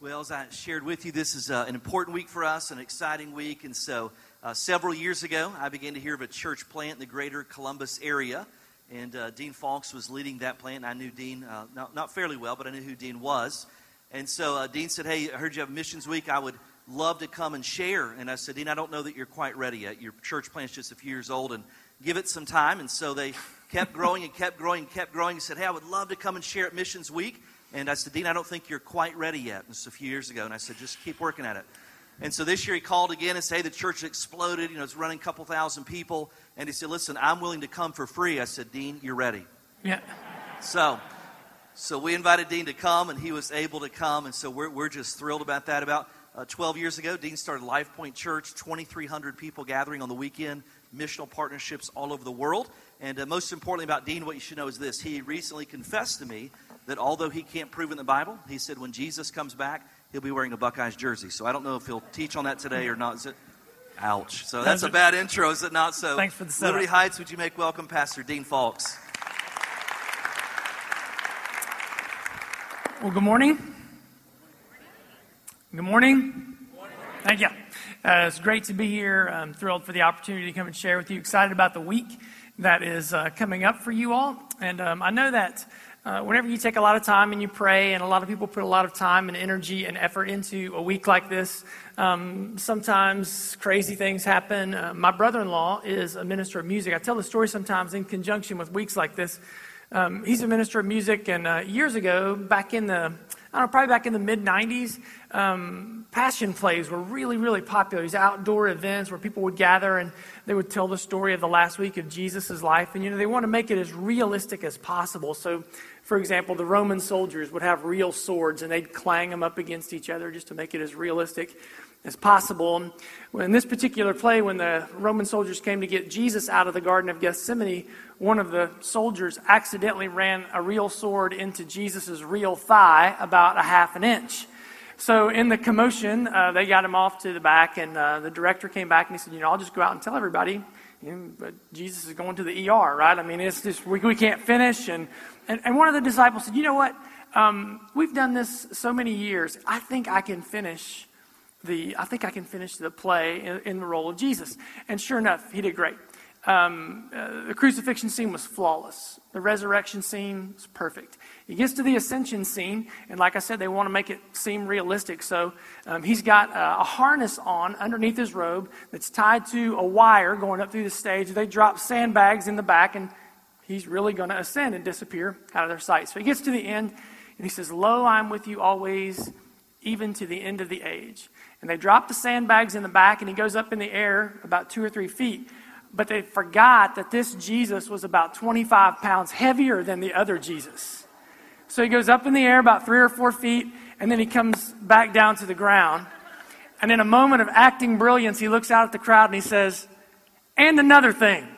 Well, as I shared with you, this is uh, an important week for us, an exciting week. And so, uh, several years ago, I began to hear of a church plant in the greater Columbus area. And uh, Dean Fulks was leading that plant. I knew Dean, uh, not, not, fairly well, but I knew who Dean was. And so, uh, Dean said, Hey, I heard you have Missions Week. I would love to come and share. And I said, Dean, I don't know that you're quite ready yet. Your church plant's just a few years old, and give it some time. And so, they kept growing and kept growing and kept growing. He said, Hey, I would love to come and share at Missions Week. And I said, Dean, I don't think you're quite ready yet. This was a few years ago. And I said, just keep working at it. And so this year he called again and said, hey, the church exploded. You know, it's running a couple thousand people. And he said, listen, I'm willing to come for free. I said, Dean, you're ready. Yeah. So, so we invited Dean to come, and he was able to come. And so we're, we're just thrilled about that. About uh, 12 years ago, Dean started Life Point Church, 2,300 people gathering on the weekend, missional partnerships all over the world. And uh, most importantly about Dean, what you should know is this. He recently confessed to me that although he can't prove in the Bible, he said when Jesus comes back, he'll be wearing a Buckeyes jersey. So I don't know if he'll teach on that today or not. Is it? Ouch. So that's a bad intro, is it not? So Thanks for the setup. Liberty Heights, would you make welcome Pastor Dean Fulks? Well, good morning. Good morning. Thank you. Uh, it's great to be here. I'm thrilled for the opportunity to come and share with you. Excited about the week that is uh, coming up for you all. And um, I know that uh, whenever you take a lot of time and you pray, and a lot of people put a lot of time and energy and effort into a week like this, um, sometimes crazy things happen. Uh, my brother in law is a minister of music. I tell the story sometimes in conjunction with weeks like this. Um, he's a minister of music, and uh, years ago, back in the I don't know, probably back in the mid 90s, um, passion plays were really, really popular. These outdoor events where people would gather and they would tell the story of the last week of Jesus' life. And, you know, they want to make it as realistic as possible. So, for example, the Roman soldiers would have real swords and they'd clang them up against each other just to make it as realistic as possible. In this particular play, when the Roman soldiers came to get Jesus out of the Garden of Gethsemane, one of the soldiers accidentally ran a real sword into Jesus' real thigh about a half an inch. So, in the commotion, uh, they got him off to the back, and uh, the director came back and he said, You know, I'll just go out and tell everybody. But Jesus is going to the ER, right? I mean, it's just, we, we can't finish. And, and, and one of the disciples said, You know what? Um, we've done this so many years. I think I can finish the, I think I can finish the play in, in the role of Jesus. And sure enough, he did great. Um, uh, the crucifixion scene was flawless. The resurrection scene was perfect. He gets to the ascension scene, and like I said, they want to make it seem realistic. So um, he's got a, a, harness on underneath his robe that's tied to a wire going up through the stage. They drop sandbags in the back, and he's really going to ascend and disappear out of their sight. So he gets to the end, and he says, Lo, I'm with you always, even to the end of the age. And they drop the sandbags in the back, and he goes up in the air about two or three feet. But they forgot that this Jesus was about 25 pounds heavier than the other Jesus. So he goes up in the air about three or four feet, and then he comes back down to the ground. And in a moment of acting brilliance, he looks out at the crowd and he says, And another thing.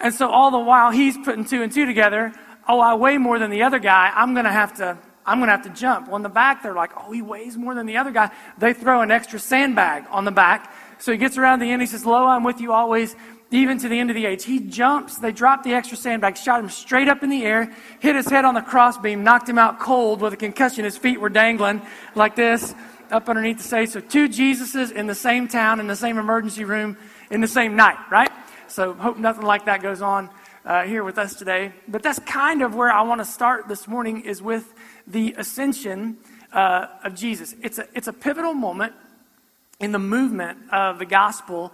And so all the while he's putting two and two together, oh, I weigh more than the other guy. I'm going to have to I'm going to have to jump. Well, in the back, they're like, oh, he weighs more than the other guy. They throw an extra sandbag on the back. So he gets around the end. He says, Lo, I'm with you always, even to the end of the age. He jumps. They drop the extra sandbag, shot him straight up in the air, hit his head on the crossbeam, knocked him out cold with a concussion. His feet were dangling like this up underneath the stage. So two Jesuses in the same town, in the same emergency room, in the same night, right? So hope nothing like that goes on uh, here with us today. But that's kind of where I want to start this morning is with the ascension uh, of Jesus. It's a, it's a pivotal moment in the movement of the gospel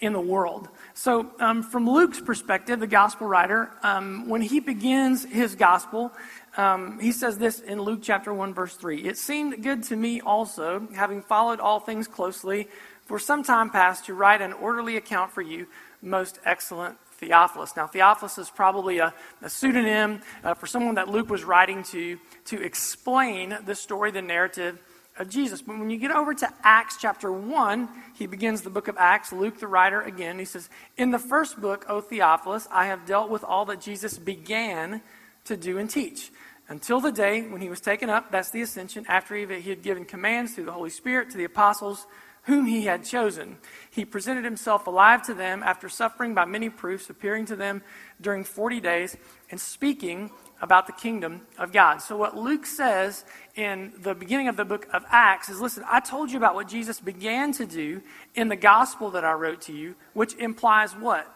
in the world. So, um, from Luke's perspective, the gospel writer, um, when he begins his gospel, um, he says this in Luke chapter 1, verse 3 It seemed good to me also, having followed all things closely, for some time past, to write an orderly account for you, most excellent Theophilus. Now, Theophilus is probably a, a pseudonym uh, for someone that Luke was writing to to explain the story, the narrative of Jesus. But when you get over to Acts chapter 1, he begins the book of Acts, Luke the writer again. He says, In the first book, O Theophilus, I have dealt with all that Jesus began to do and teach. Until the day when he was taken up, that's the ascension, after he had given commands through the Holy Spirit to the apostles whom he had chosen. He presented himself alive to them after suffering by many proofs, appearing to them during 40 days, and speaking about the kingdom of God. So, what Luke says in the beginning of the book of Acts is listen, I told you about what Jesus began to do in the gospel that I wrote to you, which implies what?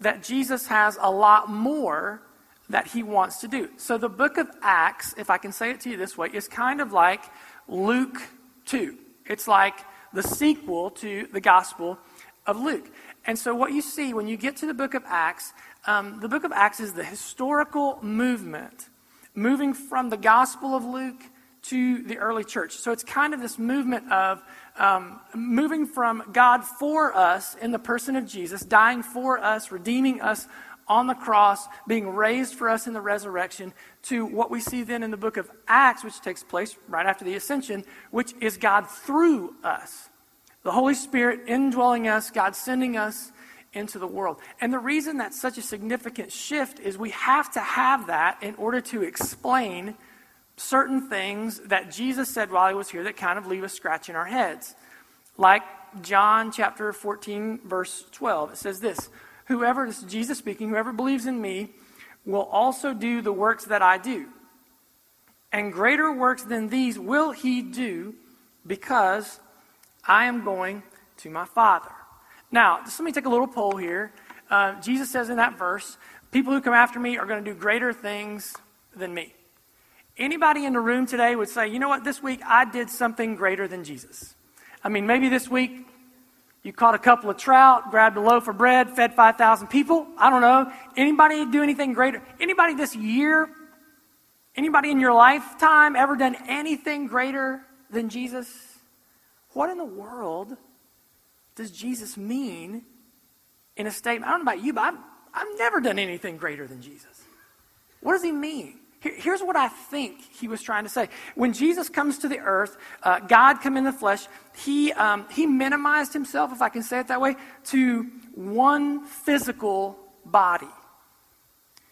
That Jesus has a lot more that he wants to do. So, the book of Acts, if I can say it to you this way, is kind of like Luke 2. It's like the sequel to the gospel of Luke. And so, what you see when you get to the book of Acts, um, the book of Acts is the historical movement, moving from the Gospel of Luke to the early church. So it's kind of this movement of um, moving from God for us in the person of Jesus, dying for us, redeeming us on the cross, being raised for us in the resurrection, to what we see then in the book of Acts, which takes place right after the ascension, which is God through us. The Holy Spirit indwelling us, God sending us into the world. And the reason that's such a significant shift is we have to have that in order to explain certain things that Jesus said while he was here that kind of leave us scratching our heads. Like John chapter 14, verse 12. It says this Whoever, this is Jesus speaking, whoever believes in me will also do the works that I do. And greater works than these will he do because I am going to my Father. Now, just let me take a little poll here. Uh, Jesus says in that verse, people who come after me are going to do greater things than me. Anybody in the room today would say, you know what, this week I did something greater than Jesus. I mean, maybe this week you caught a couple of trout, grabbed a loaf of bread, fed 5,000 people. I don't know. Anybody do anything greater? Anybody this year? Anybody in your lifetime ever done anything greater than Jesus? What in the world does Jesus mean in a statement? I don't know about you, but I've, I've never done anything greater than Jesus. What does he mean? Here's what I think he was trying to say. When Jesus comes to the earth, uh, God come in the flesh, he, um, he minimized himself, if I can say it that way, to one physical body.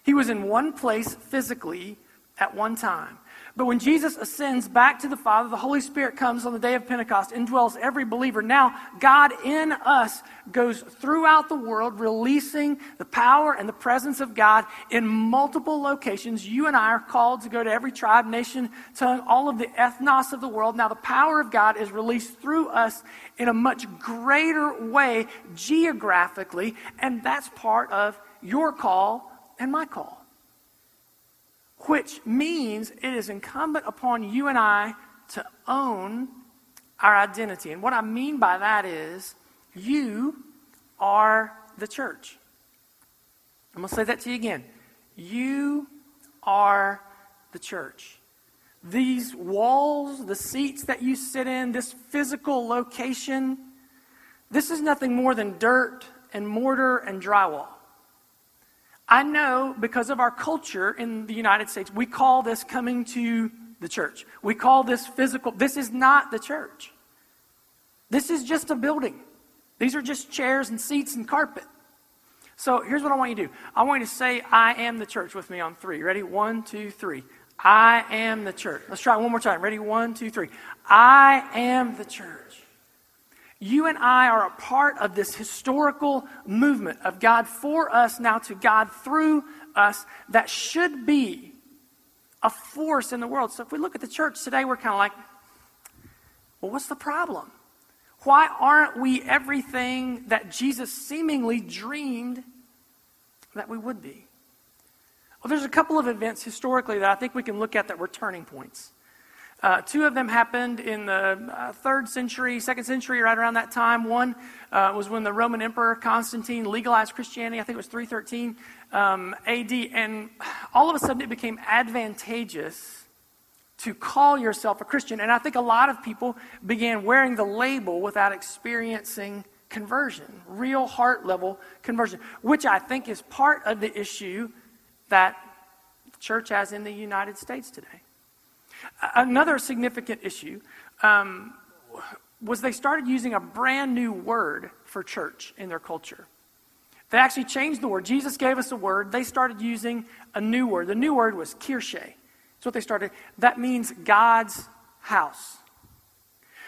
He was in one place physically at one time. But when Jesus ascends back to the Father, the Holy Spirit comes on the day of Pentecost, indwells every believer. Now, God in us goes throughout the world, releasing the power and the presence of God in multiple locations. You and I are called to go to every tribe, nation, tongue, all of the ethnos of the world. Now, the power of God is released through us in a much greater way geographically, and that's part of your call and my call which means it is incumbent upon you and I to own our identity. And what I mean by that is you are the church. I'm going to say that to you again. You are the church. These walls, the seats that you sit in, this physical location, this is nothing more than dirt and mortar and drywall. I know because of our culture in the United States, we call this coming to the church. We call this physical. This is not the church. This is just a building. These are just chairs and seats and carpet. So here's what I want you to do I want you to say, I am the church with me on three. Ready? One, two, three. I am the church. Let's try it one more time. Ready? One, two, three. I am the church. You and I are a part of this historical movement of God for us, now to God through us, that should be a force in the world. So if we look at the church today, we're kind of like, well, what's the problem? Why aren't we everything that Jesus seemingly dreamed that we would be? Well, there's a couple of events historically that I think we can look at that were turning points. Uh, two of them happened in the uh, third century, second century, right around that time. One uh, was when the Roman Emperor Constantine legalized Christianity. I think it was 313 um, AD. And all of a sudden it became advantageous to call yourself a Christian. And I think a lot of people began wearing the label without experiencing conversion, real heart level conversion, which I think is part of the issue that the church has in the United States today. Another significant issue um, was they started using a brand new word for church in their culture. They actually changed the word. Jesus gave us a word. They started using a new word. The new word was kirche. That's what they started. That means God's house.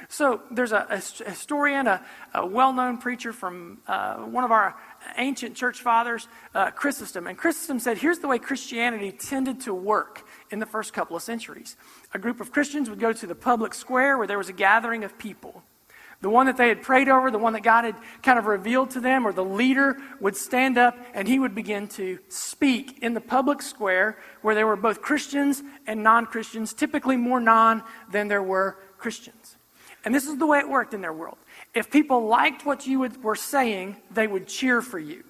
So there's a, a historian, a, a well known preacher from uh, one of our ancient church fathers, uh, Chrysostom. And Chrysostom said here's the way Christianity tended to work in the first couple of centuries. A group of Christians would go to the public square where there was a gathering of people. The one that they had prayed over, the one that God had kind of revealed to them, or the leader would stand up and he would begin to speak in the public square where there were both Christians and non Christians, typically more non than there were Christians. And this is the way it worked in their world. If people liked what you would, were saying, they would cheer for you.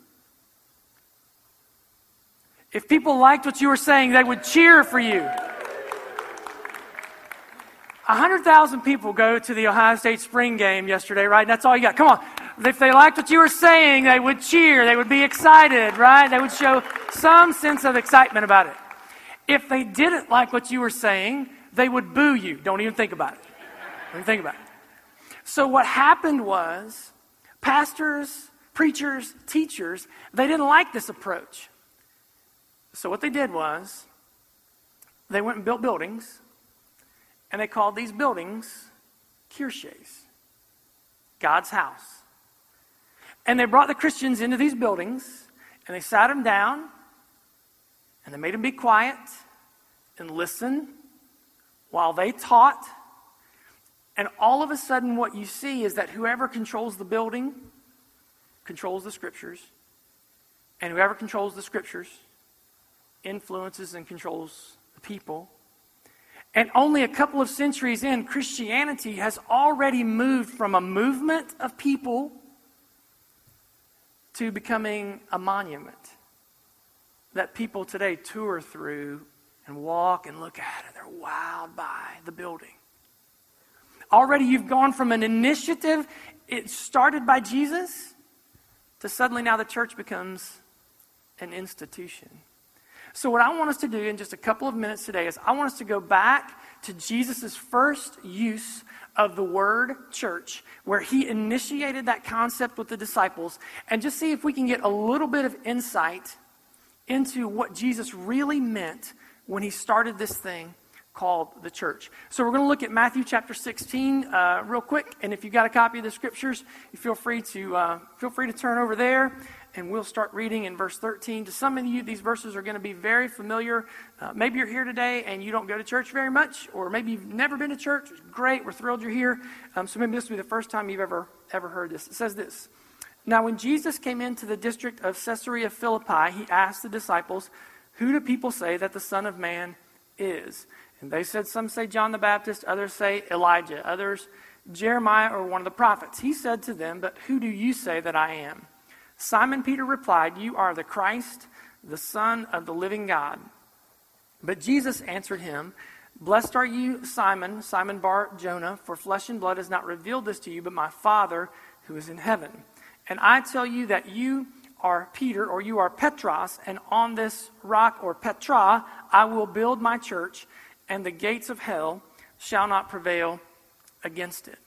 If people liked what you were saying, they would cheer for you. 100,000 people go to the Ohio State spring game yesterday, right? That's all you got. Come on. If they liked what you were saying, they would cheer. They would be excited, right? They would show some sense of excitement about it. If they didn't like what you were saying, they would boo you. Don't even think about it. Don't even think about it. So, what happened was pastors, preachers, teachers, they didn't like this approach. So, what they did was they went and built buildings, and they called these buildings kirches, God's house. And they brought the Christians into these buildings, and they sat them down, and they made them be quiet and listen while they taught and all of a sudden, what you see is that whoever controls the building controls the scriptures, and whoever controls the scriptures influences and controls the people. And only a couple of centuries in, Christianity has already moved from a movement of people to becoming a monument that people today tour through and walk and look at, and they're wowed by the building. Already you've gone from an initiative, it started by Jesus, to suddenly now the church becomes an institution. So, what I want us to do in just a couple of minutes today is I want us to go back to Jesus' first use of the word church, where he initiated that concept with the disciples, and just see if we can get a little bit of insight into what Jesus really meant when he started this thing called the church. So we're going to look at Matthew chapter 16 uh, real quick, and if you've got a copy of the scriptures, you feel free to uh, feel free to turn over there, and we'll start reading in verse 13. To some of you, these verses are going to be very familiar. Uh, maybe you're here today and you don't go to church very much, or maybe you've never been to church. Great, we're thrilled you're here. Um, so maybe this will be the first time you've ever ever heard this. It says this. Now, when Jesus came into the district of Caesarea Philippi, he asked the disciples, Who do people say that the Son of Man is? And they said, Some say John the Baptist, others say Elijah, others Jeremiah or one of the prophets. He said to them, But who do you say that I am? Simon Peter replied, You are the Christ, the Son of the living God. But Jesus answered him, Blessed are you, Simon, Simon Bar Jonah, for flesh and blood has not revealed this to you, but my Father who is in heaven. And I tell you that you are Peter, or you are Petros, and on this rock, or Petra, I will build my church and the gates of hell shall not prevail against it.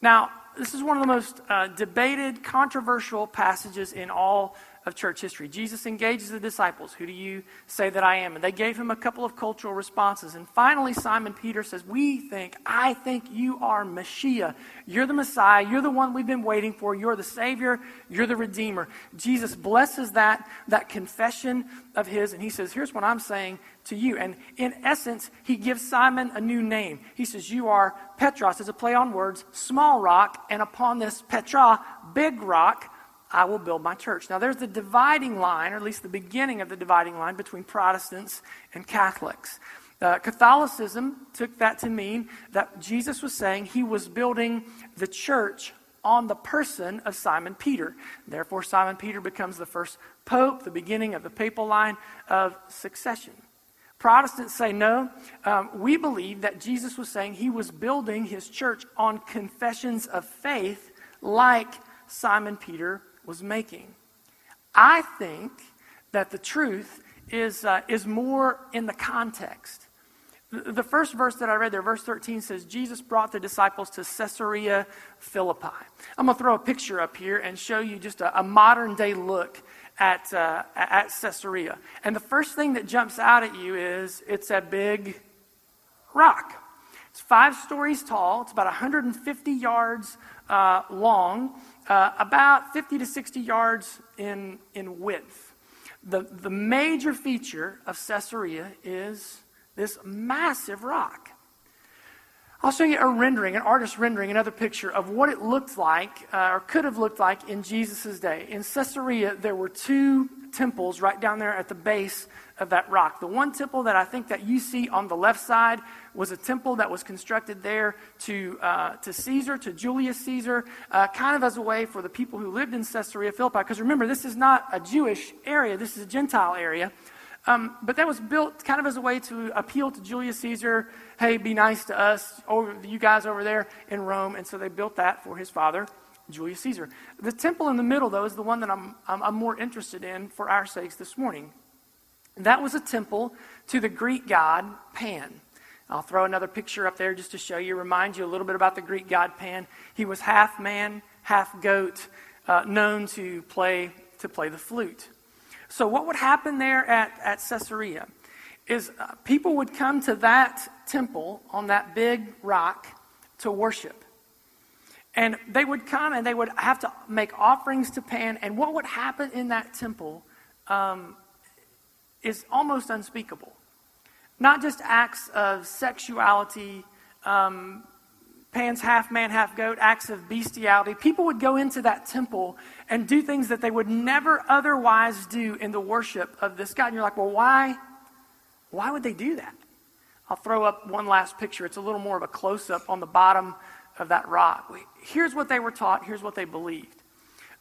Now, this is one of the most uh, debated, controversial passages in all of church history. Jesus engages the disciples. Who do you say that I am? And they gave him a couple of cultural responses. And finally, Simon Peter says, We think, I think you are Messiah. You're the Messiah. You're the one we've been waiting for. You're the Savior. You're the Redeemer. Jesus blesses that, that confession of his. And he says, Here's what I'm saying to you. And in essence, he gives Simon a new name. He says, You are Petros, as a play on words, small rock. And upon this Petra, big rock, I will build my church. Now, there's the dividing line, or at least the beginning of the dividing line between Protestants and Catholics. Uh, Catholicism took that to mean that Jesus was saying he was building the church on the person of Simon Peter. Therefore, Simon Peter becomes the first pope, the beginning of the papal line of succession. Protestants say no. Um, we believe that Jesus was saying he was building his church on confessions of faith like Simon Peter was making. I think that the truth is, uh, is more in the context. The first verse that I read there, verse 13, says Jesus brought the disciples to Caesarea Philippi. I'm going to throw a picture up here and show you just a, a modern day look at, uh, at Caesarea. And the first thing that jumps out at you is it's a big rock. It's five stories tall, it's about 150 yards uh, long, uh, about 50 to 60 yards in, in width. The, the major feature of Caesarea is this massive rock. I'll show you a rendering, an artist rendering, another picture of what it looked like, uh, or could have looked like in Jesus' day. In Caesarea, there were two temples right down there at the base of that rock. The one temple that I think that you see on the left side was a temple that was constructed there to, uh, to Caesar, to Julius Caesar, uh, kind of as a way for the people who lived in Caesarea Philippi. Because remember, this is not a Jewish area, this is a Gentile area. Um, but that was built kind of as a way to appeal to Julius Caesar. Hey, be nice to us, over you guys over there in Rome. And so they built that for his father, Julius Caesar. The temple in the middle, though, is the one that I'm, I'm, I'm more interested in for our sakes this morning. That was a temple to the Greek god Pan. I'll throw another picture up there just to show you, remind you a little bit about the Greek god Pan. He was half man, half goat, uh, known to play to play the flute. So what would happen there at, at Caesarea is uh, people would come to that temple on that big rock to worship. And they would come and they would have to make offerings to Pan. And what would happen in that temple um, is almost unspeakable. Not just acts of sexuality, um, Pan's half man, half goat, acts of bestiality. People would go into that temple and do things that they would never otherwise do in the worship of this God. And you're like, well, why? Why would they do that? I'll throw up one last picture. It's a little more of a close up on the bottom of that rock. Here's what they were taught, here's what they believed.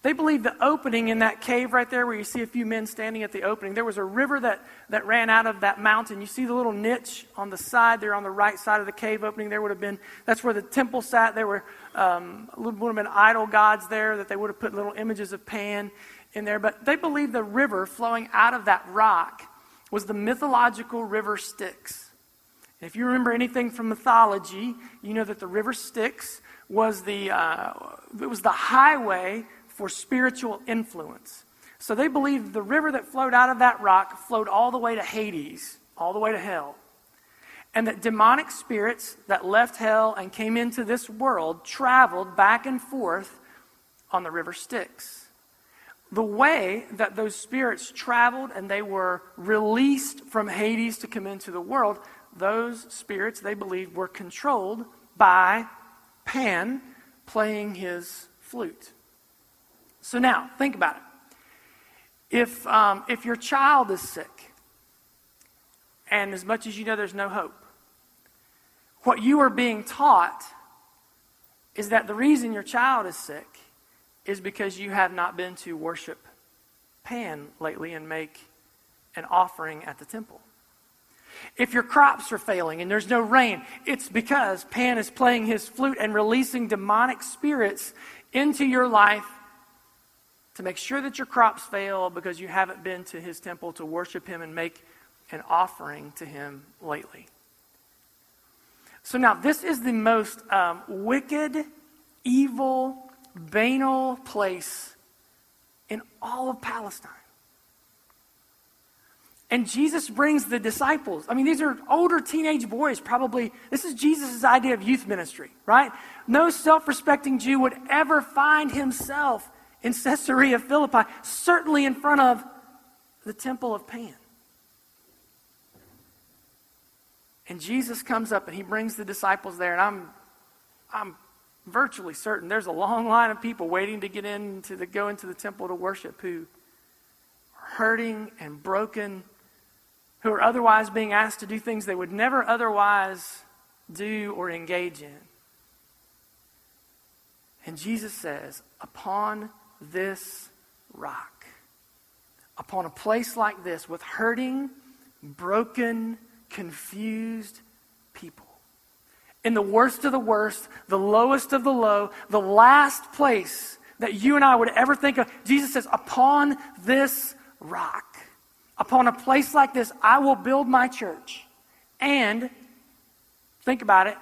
They believed the opening in that cave right there, where you see a few men standing at the opening, there was a river that, that ran out of that mountain. You see the little niche on the side there on the right side of the cave opening. There would have been, that's where the temple sat. There were, um, would have been idol gods there that they would have put little images of Pan in there. But they believed the river flowing out of that rock was the mythological river Styx. If you remember anything from mythology, you know that the river Styx was the, uh, it was the highway for spiritual influence. So they believed the river that flowed out of that rock flowed all the way to Hades, all the way to hell. And that demonic spirits that left hell and came into this world traveled back and forth on the river Styx. The way that those spirits traveled and they were released from Hades to come into the world, those spirits, they believed, were controlled by Pan playing his flute. So now, think about it. If, um, if your child is sick, and as much as you know there's no hope, what you are being taught is that the reason your child is sick is because you have not been to worship Pan lately and make an offering at the temple. If your crops are failing and there's no rain, it's because Pan is playing his flute and releasing demonic spirits into your life to make sure that your crops fail because you haven't been to his temple to worship him and make an offering to him lately. So now, this is the most um, wicked, evil, banal place in all of Palestine. And Jesus brings the disciples. I mean, these are older teenage boys, probably. This is Jesus' idea of youth ministry, right? No self respecting Jew would ever find himself in Caesarea Philippi, certainly in front of the temple of Pan. And Jesus comes up and he brings the disciples there, and I'm, I'm virtually certain there's a long line of people waiting to get into the go into the temple to worship who are hurting and broken, who are otherwise being asked to do things they would never otherwise do or engage in. And Jesus says, Upon this rock. Upon a place like this with hurting, broken, confused people. In the worst of the worst, the lowest of the low, the last place that you and I would ever think of, Jesus says, Upon this rock, upon a place like this, I will build my church. And, think about it,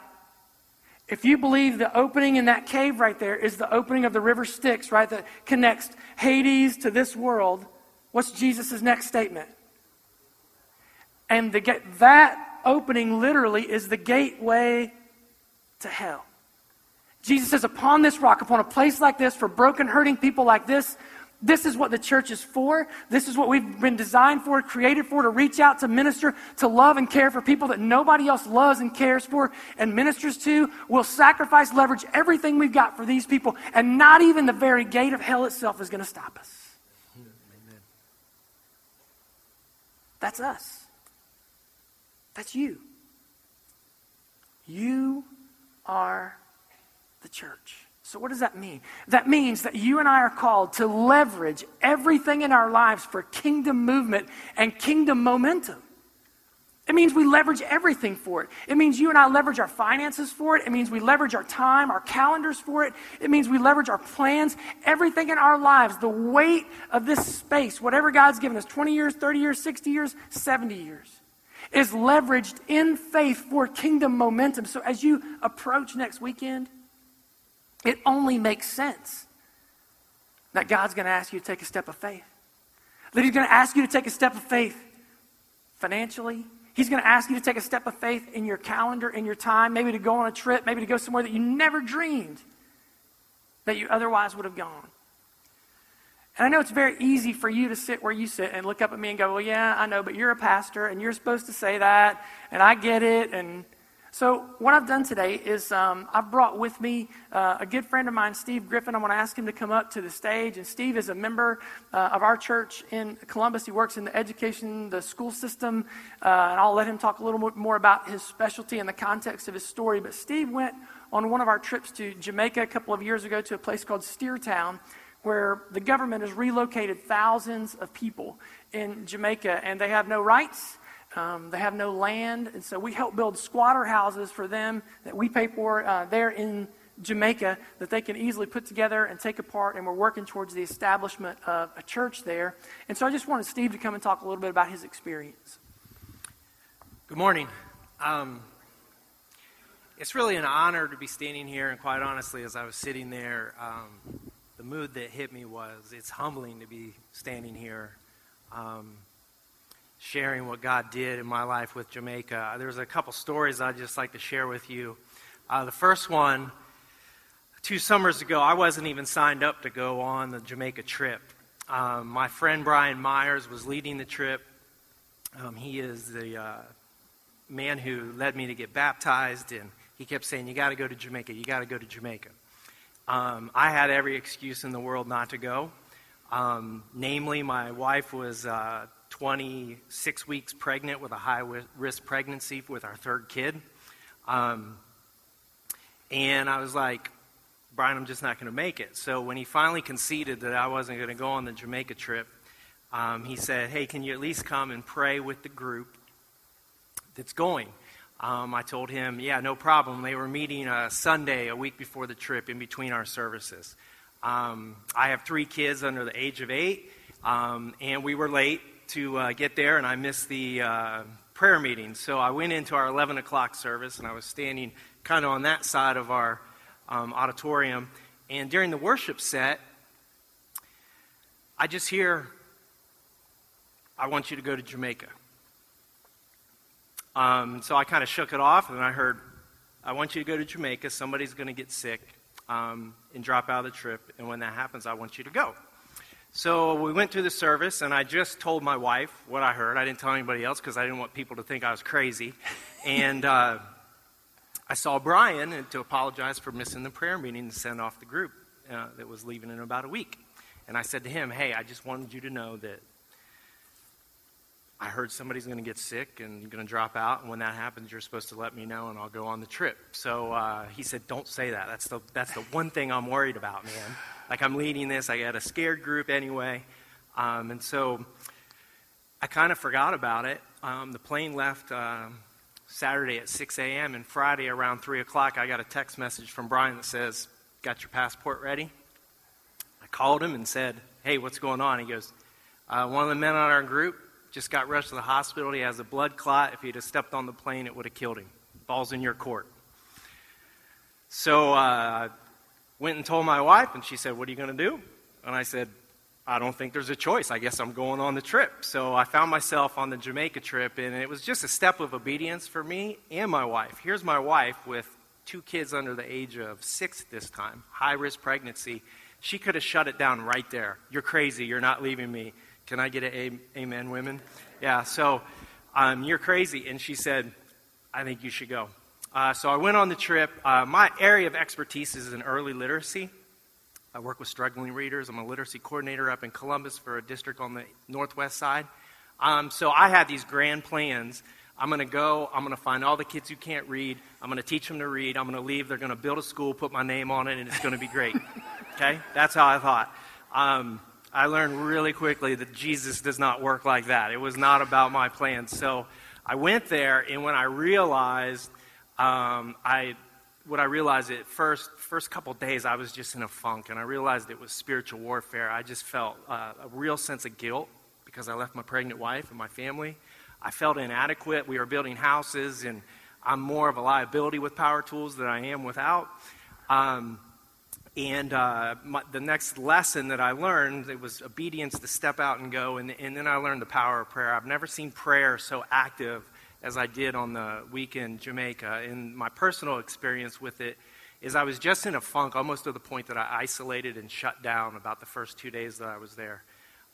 if you believe the opening in that cave right there is the opening of the river Styx, right, that connects Hades to this world, what's Jesus' next statement? And the, that opening literally is the gateway to hell. Jesus says, upon this rock, upon a place like this, for broken, hurting people like this, this is what the church is for. This is what we've been designed for, created for, to reach out, to minister, to love and care for people that nobody else loves and cares for and ministers to. We'll sacrifice, leverage everything we've got for these people, and not even the very gate of hell itself is going to stop us. That's us. That's you. You are the church. So, what does that mean? That means that you and I are called to leverage everything in our lives for kingdom movement and kingdom momentum. It means we leverage everything for it. It means you and I leverage our finances for it. It means we leverage our time, our calendars for it. It means we leverage our plans, everything in our lives, the weight of this space, whatever God's given us 20 years, 30 years, 60 years, 70 years is leveraged in faith for kingdom momentum. So as you approach next weekend, it only makes sense that God's going to ask you to take a step of faith. That He's going to ask you to take a step of faith financially. He's going to ask you to take a step of faith in your calendar, in your time, maybe to go on a trip, maybe to go somewhere that you never dreamed that you otherwise would have gone. And I know it's very easy for you to sit where you sit and look up at me and go, Well, yeah, I know, but you're a pastor and you're supposed to say that, and I get it, and so, what I've done today is um, I've brought with me uh, a good friend of mine, Steve Griffin. I want to ask him to come up to the stage. And Steve is a member uh, of our church in Columbus. He works in the education, the school system. Uh, and I'll let him talk a little more about his specialty and the context of his story. But Steve went on one of our trips to Jamaica a couple of years ago to a place called Steertown, where the government has relocated thousands of people in Jamaica, and they have no rights um, they have no land, and so we help build squatter houses for them that we pay for uh, there in Jamaica that they can easily put together and take apart, and we're working towards the establishment of a church there. And so I just wanted Steve to come and talk a little bit about his experience. Good morning. Um, it's really an honor to be standing here, and quite honestly, as I was sitting there, um, the mood that hit me was it's humbling to be standing here. Um, sharing what God did in my life with Jamaica. There's a couple stories I'd just like to share with you. Uh, the first one, two summers ago, I wasn't even signed up to go on the Jamaica trip. Um, my friend Brian Myers was leading the trip. Um, he is the uh, man who led me to get baptized, and he kept saying, You got to go to Jamaica, you got to go to Jamaica. Um, I had every excuse in the world not to go. Um, namely, my wife was uh, 26 weeks pregnant with a high risk pregnancy with our third kid. Um, and I was like, Brian, I'm just not going to make it. So when he finally conceded that I wasn't going to go on the Jamaica trip, um, he said, Hey, can you at least come and pray with the group that's going? Um, I told him, Yeah, no problem. They were meeting a Sunday, a week before the trip, in between our services. Um, I have three kids under the age of eight, um, and we were late to uh, get there, and I missed the uh, prayer meeting. So I went into our 11 o'clock service, and I was standing kind of on that side of our um, auditorium. And during the worship set, I just hear, I want you to go to Jamaica. Um, so I kind of shook it off, and I heard, I want you to go to Jamaica. Somebody's going to get sick um, and drop out of the trip. And when that happens, I want you to go. So we went through the service, and I just told my wife what I heard. I didn't tell anybody else because I didn't want people to think I was crazy. And uh, I saw Brian and to apologize for missing the prayer meeting to send off the group uh, that was leaving in about a week. And I said to him, Hey, I just wanted you to know that I heard somebody's going to get sick and going to drop out, and when that happens, you're supposed to let me know, and I'll go on the trip. So uh, he said, "Don't say that. That's the that's the one thing I'm worried about, man." like I'm leading this. I got a scared group anyway. Um, and so I kind of forgot about it. Um, the plane left uh, Saturday at 6 a.m., and Friday around 3 o'clock, I got a text message from Brian that says, Got your passport ready? I called him and said, Hey, what's going on? He goes, uh, One of the men on our group just got rushed to the hospital. He has a blood clot. If he'd have stepped on the plane, it would have killed him. Ball's in your court. So uh, went and told my wife, and she said, What are you going to do? And I said, I don't think there's a choice. I guess I'm going on the trip. So I found myself on the Jamaica trip, and it was just a step of obedience for me and my wife. Here's my wife with two kids under the age of six this time, high risk pregnancy. She could have shut it down right there. You're crazy. You're not leaving me. Can I get an amen, women? Yeah, so um, you're crazy. And she said, I think you should go. Uh, so I went on the trip. Uh, my area of expertise is in early literacy. I work with struggling readers. I'm a literacy coordinator up in Columbus for a district on the northwest side. Um, so I had these grand plans. I'm going to go. I'm going to find all the kids who can't read. I'm going to teach them to read. I'm going to leave. They're going to build a school, put my name on it, and it's going to be great. okay? That's how I thought. Um, I learned really quickly that Jesus does not work like that. It was not about my plans. So I went there, and when I realized, um, I what I realized at first first couple days, I was just in a funk, and I realized it was spiritual warfare. I just felt uh, a real sense of guilt because I left my pregnant wife and my family. I felt inadequate. We were building houses, and I'm more of a liability with power tools than I am without. Um, and uh, my, the next lesson that I learned it was obedience to step out and go, and, and then I learned the power of prayer. I've never seen prayer so active as I did on the week in Jamaica. And my personal experience with it is I was just in a funk, almost to the point that I isolated and shut down about the first two days that I was there.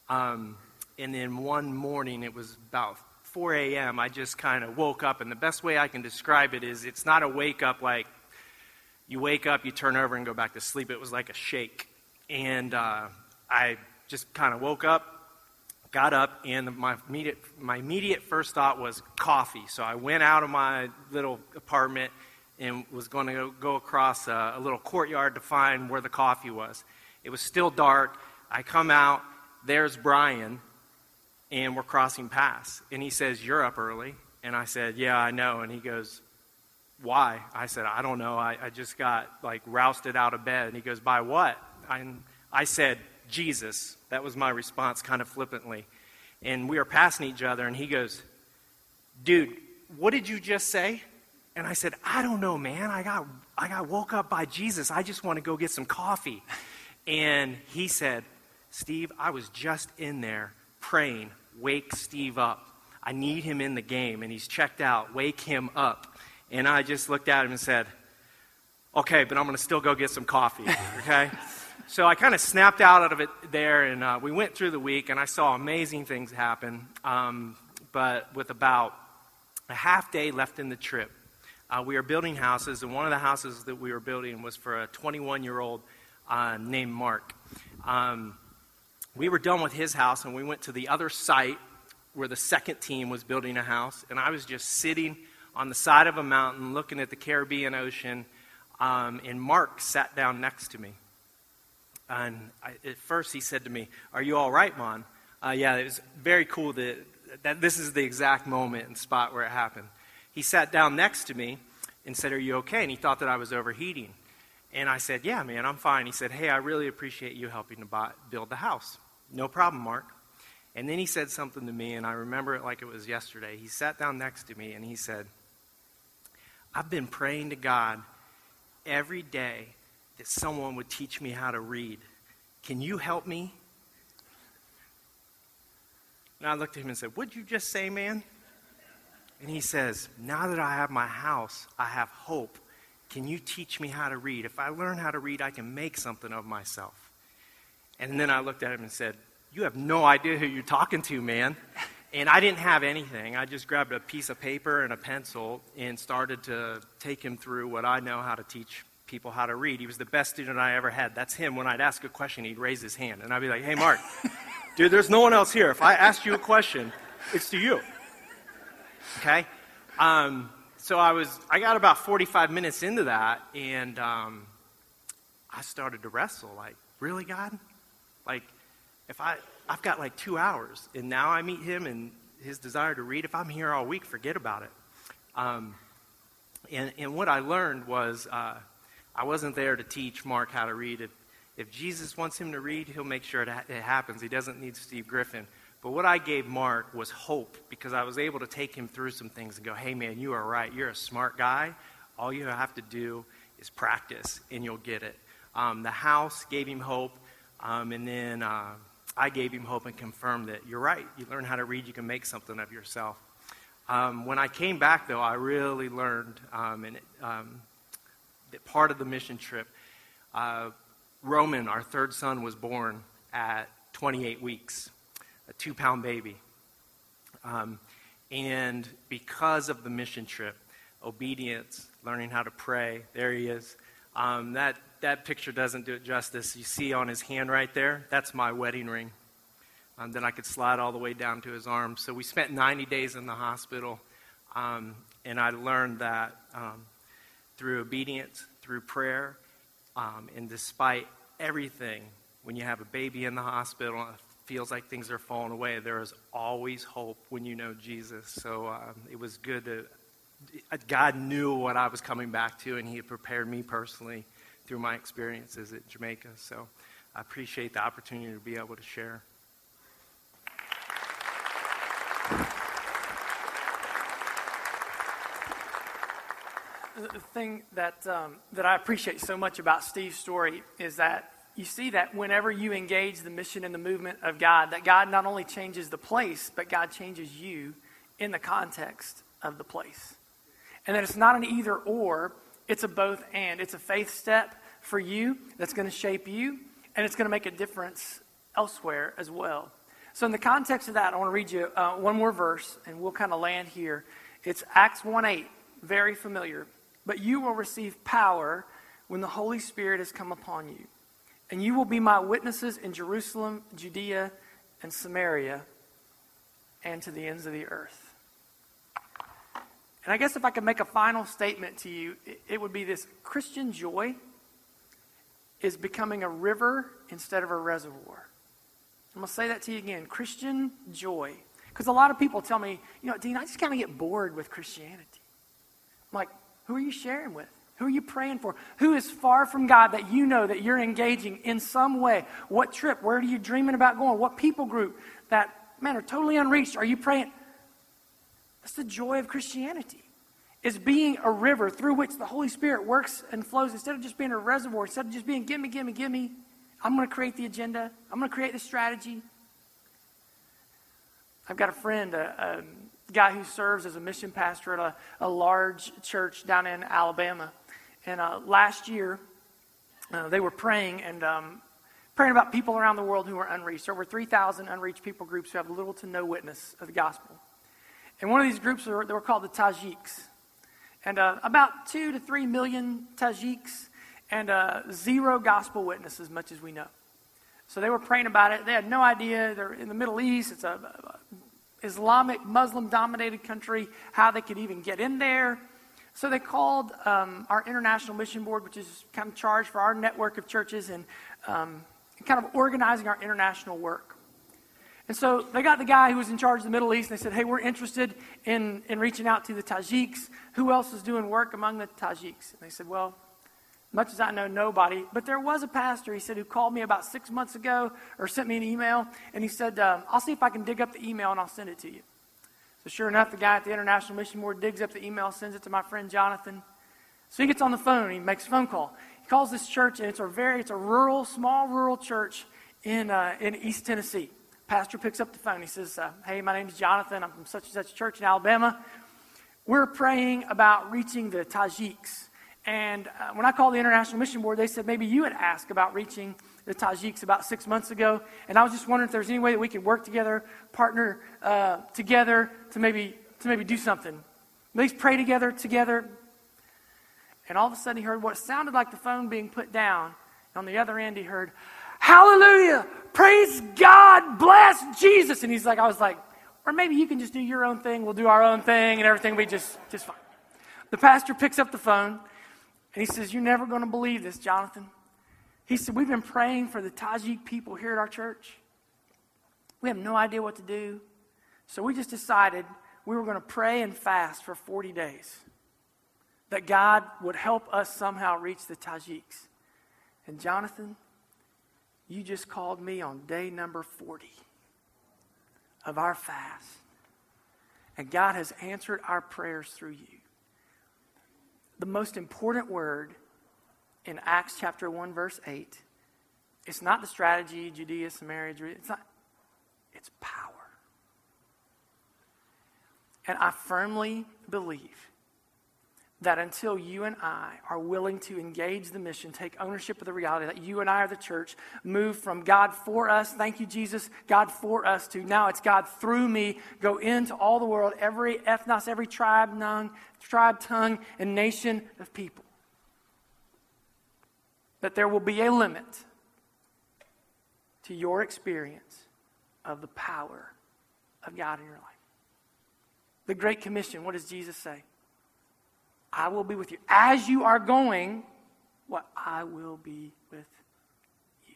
Um, and then one morning, it was about 4 a.m., I just kind of woke up. And the best way I can describe it is it's not a wake up like you wake up, you turn over, and go back to sleep. It was like a shake. And uh, I just kind of woke up, got up, and my immediate, my immediate first thought was coffee. So I went out of my little apartment and was going to go, across a, a little courtyard to find where the coffee was. It was still dark. I come out, there's Brian, and we're crossing paths. And he says, You're up early. And I said, Yeah, I know. And he goes, Why? I said, I don't know. I, I just got like rousted out of bed. And he goes, By what? I, I said, Jesus. That was my response, kind of flippantly. And we were passing each other, and he goes, Dude, what did you just say? And I said, I don't know, man. I got, I got woke up by Jesus. I just want to go get some coffee. And he said, Steve, I was just in there praying, wake Steve up. I need him in the game, and he's checked out. Wake him up. And I just looked at him and said, okay, but I'm going to still go get some coffee, okay? so I kind of snapped out of it there, and uh, we went through the week, and I saw amazing things happen. Um, but with about a half day left in the trip, uh, we were building houses, and one of the houses that we were building was for a 21 year old uh, named Mark. Um, we were done with his house and we went to the other site where the second team was building a house. And I was just sitting on the side of a mountain looking at the Caribbean Ocean. Um, and Mark sat down next to me. And I, at first he said to me, Are you all right, Mon? Uh, yeah, it was very cool that, that this is the exact moment and spot where it happened. He sat down next to me and said, Are you okay? And he thought that I was overheating. And I said, Yeah, man, I'm fine. He said, Hey, I really appreciate you helping to buy, build the house. No problem, Mark. And then he said something to me, and I remember it like it was yesterday. He sat down next to me and he said, I've been praying to God every day that someone would teach me how to read. Can you help me? And I looked at him and said, What'd you just say, man? And he says, Now that I have my house, I have hope. Can you teach me how to read? If I learn how to read, I can make something of myself. And then I looked at him and said, You have no idea who you're talking to, man. And I didn't have anything. I just grabbed a piece of paper and a pencil and started to take him through what I know how to teach people how to read. He was the best student I ever had. That's him. When I'd ask a question, he'd raise his hand. And I'd be like, Hey, Mark, dude, there's no one else here. If I ask you a question, it's to you. Okay? Um, so I was, I got about 45 minutes into that, and um, I started to wrestle. Like, really, God? Like, if I, I've got like two hours, and now I meet him and his desire to read. If I'm here all week, forget about it. Um, and, and what I learned was uh, I wasn't there to teach Mark how to read. If, if Jesus wants him to read, he'll make sure it, ha- it happens. He doesn't need Steve Griffin. But what I gave Mark was hope because I was able to take him through some things and go, hey, man, you are right. You're a smart guy. All you have to do is practice, and you'll get it. Um, the house gave him hope. Um, and then uh, I gave him hope and confirmed that you're right. You learn how to read, you can make something of yourself. Um, when I came back, though, I really learned, um, and it, um, part of the mission trip, uh, Roman, our third son, was born at 28 weeks, a two pound baby. Um, and because of the mission trip, obedience, learning how to pray, there he is. Um, that, that picture doesn't do it justice. You see on his hand right there, that's my wedding ring. Um, then I could slide all the way down to his arm. So we spent 90 days in the hospital, um, and I learned that um, through obedience, through prayer, um, and despite everything, when you have a baby in the hospital, it feels like things are falling away, there is always hope when you know Jesus. So um, it was good to, God knew what I was coming back to, and He had prepared me personally through my experiences at Jamaica. So I appreciate the opportunity to be able to share. the thing that, um, that I appreciate so much about Steve's story is that you see that whenever you engage the mission and the movement of God, that God not only changes the place, but God changes you in the context of the place. And that it's not an either or, it's a both and. It's a faith step for you that's going to shape you, and it's going to make a difference elsewhere as well. So, in the context of that, I want to read you uh, one more verse, and we'll kind of land here. It's Acts 1 8, very familiar. But you will receive power when the Holy Spirit has come upon you. And you will be my witnesses in Jerusalem, Judea, and Samaria, and to the ends of the earth. And I guess if I could make a final statement to you, it would be this Christian joy is becoming a river instead of a reservoir. I'm going to say that to you again Christian joy. Because a lot of people tell me, you know, Dean, I just kind of get bored with Christianity. I'm like, who are you sharing with? Who are you praying for? Who is far from God that you know that you're engaging in some way? What trip? Where are you dreaming about going? What people group that, man, are totally unreached? Are you praying? That's the joy of Christianity. Is being a river through which the Holy Spirit works and flows instead of just being a reservoir, instead of just being gimme, gimme, gimme. I'm going to create the agenda. I'm going to create the strategy. I've got a friend, a, guy who serves as a mission pastor at a, a large church down in Alabama. And uh, last year, uh, they were praying and um, praying about people around the world who are unreached. Over 3,000 unreached people groups who have little to no witness of the gospel. And one of these groups, were, they were called the Tajiks. And uh, about two to three million Tajiks and uh, zero gospel witnesses, much as we know. So they were praying about it. They had no idea. They're in the Middle East. It's a, Islamic, Muslim dominated country, how they could even get in there. So they called um, our International Mission Board, which is kind of charged for our network of churches and um, kind of organizing our international work. And so they got the guy who was in charge of the Middle East, and they said, Hey, we're interested in, in reaching out to the Tajiks. Who else is doing work among the Tajiks? And they said, Well, much as I know, nobody. But there was a pastor, he said, who called me about six months ago or sent me an email. And he said, uh, I'll see if I can dig up the email and I'll send it to you. So sure enough, the guy at the International Mission Board digs up the email, sends it to my friend Jonathan. So he gets on the phone he makes a phone call. He calls this church, and it's a very, it's a rural, small rural church in, uh, in East Tennessee. Pastor picks up the phone. He says, uh, Hey, my name is Jonathan. I'm from such and such church in Alabama. We're praying about reaching the Tajiks. And uh, when I called the International Mission Board, they said maybe you had asked about reaching the Tajiks about six months ago. And I was just wondering if there's any way that we could work together, partner uh, together to maybe, to maybe do something. At least pray together, together. And all of a sudden, he heard what sounded like the phone being put down. And on the other end, he heard, Hallelujah! Praise God! Bless Jesus! And he's like, I was like, or maybe you can just do your own thing. We'll do our own thing, and everything will be just, just fine. The pastor picks up the phone. And he says, You're never going to believe this, Jonathan. He said, We've been praying for the Tajik people here at our church. We have no idea what to do. So we just decided we were going to pray and fast for 40 days. That God would help us somehow reach the Tajiks. And Jonathan, you just called me on day number 40 of our fast. And God has answered our prayers through you the most important word in Acts chapter 1, verse 8. It's not the strategy, Judea, Samaria, it's not, it's power. And I firmly believe that until you and I are willing to engage the mission, take ownership of the reality that you and I are the church, move from God for us, thank you, Jesus, God for us, to now it's God through me, go into all the world, every ethnos, every tribe, tongue, tribe, tongue, and nation of people. That there will be a limit to your experience of the power of God in your life. The Great Commission, what does Jesus say? I will be with you. As you are going, what I will be with you.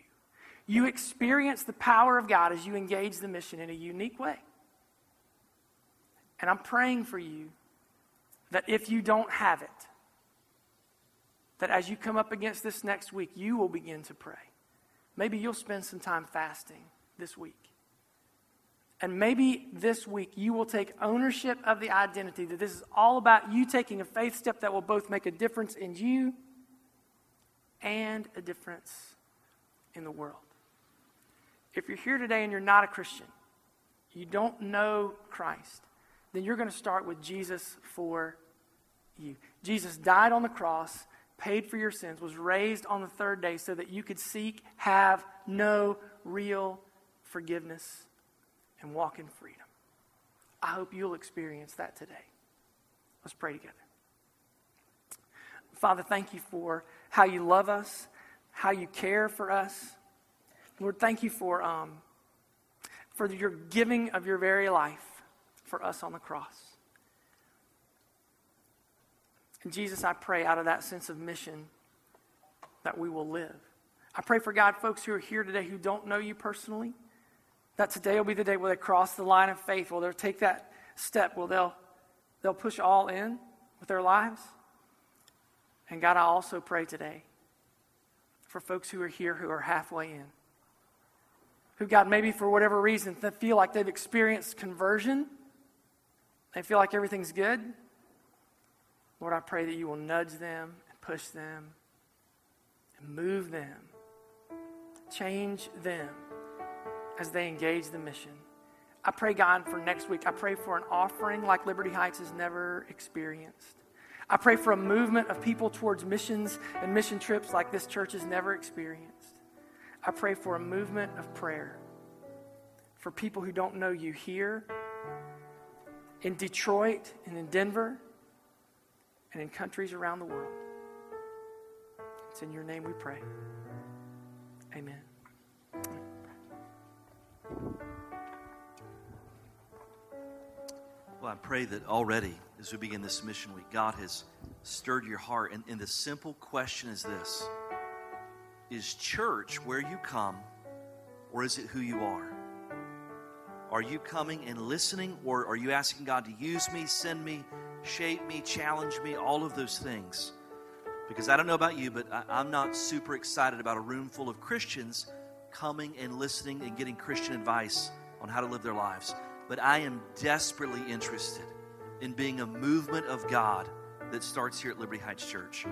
You experience the power of God as you engage the mission in a unique way. And I'm praying for you that if you don't have it, that as you come up against this next week, you will begin to pray. Maybe you'll spend some time fasting this week. And maybe this week you will take ownership of the identity that this is all about you taking a faith step that will both make a difference in you and a difference in the world. If you're here today and you're not a Christian, you don't know Christ, then you're going to start with Jesus for you. Jesus died on the cross, paid for your sins, was raised on the third day so that you could seek, have, know real forgiveness and walk in freedom. I hope you'll experience that today. Let's pray together. Father, thank you for how you love us, how you care for us. Lord, thank you for, um, for your giving of your very life for us on the cross. And Jesus, I pray out of that sense of mission that we will live. I pray for God, folks who are here today who don't know you personally that today will be the day where they cross the line of faith, where they'll take that step, where they'll, they'll push all in with their lives. And God, I also pray today for folks who are here who are halfway in, who, God, maybe for whatever reason, they feel like they've experienced conversion, they feel like everything's good. Lord, I pray that you will nudge them and push them and move them, change them as they engage the mission. I pray, God, for next week. I pray for an offering like Liberty Heights has never experienced. I pray for a movement of people towards missions and mission trips like this church has never experienced. I pray for a movement of prayer for people who don't know you here, in Detroit, and in Denver, and in countries around the world. It's in your name we pray. Amen. I pray that already, as we begin this mission week, God has stirred your heart. And, and the simple question is this Is church where you come, or is it who you are? Are you coming and listening, or are you asking God to use me, send me, shape me, challenge me, all of those things? Because I don't know about you, but I, I'm not super excited about a room full of Christians coming and listening and getting Christian advice on how to live their lives but I am desperately interested in being a movement of God that starts here at Liberty Heights Church.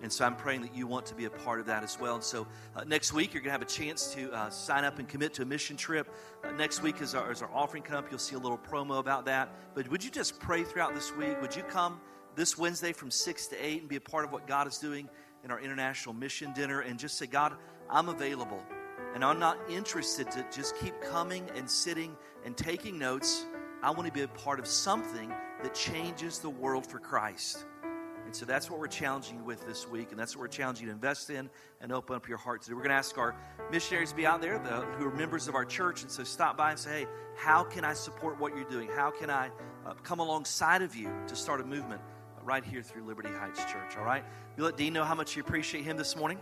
And so I'm praying that you want to be a part of that as well. And so uh, next week, you're going to have a chance to uh, sign up and commit to a mission trip. Uh, next week, as our, as our offering come up, you'll see a little promo about that. But would you just pray throughout this week? Would you come this Wednesday from 6 to 8 and be a part of what God is doing in our international mission dinner and just say, God, I'm available. And I'm not interested to just keep coming and sitting and taking notes. I want to be a part of something that changes the world for Christ. And so that's what we're challenging you with this week, and that's what we're challenging you to invest in and open up your heart to. We're going to ask our missionaries to be out there the, who are members of our church, and so stop by and say, hey, how can I support what you're doing? How can I uh, come alongside of you to start a movement right here through Liberty Heights Church? All right? You let Dean know how much you appreciate him this morning.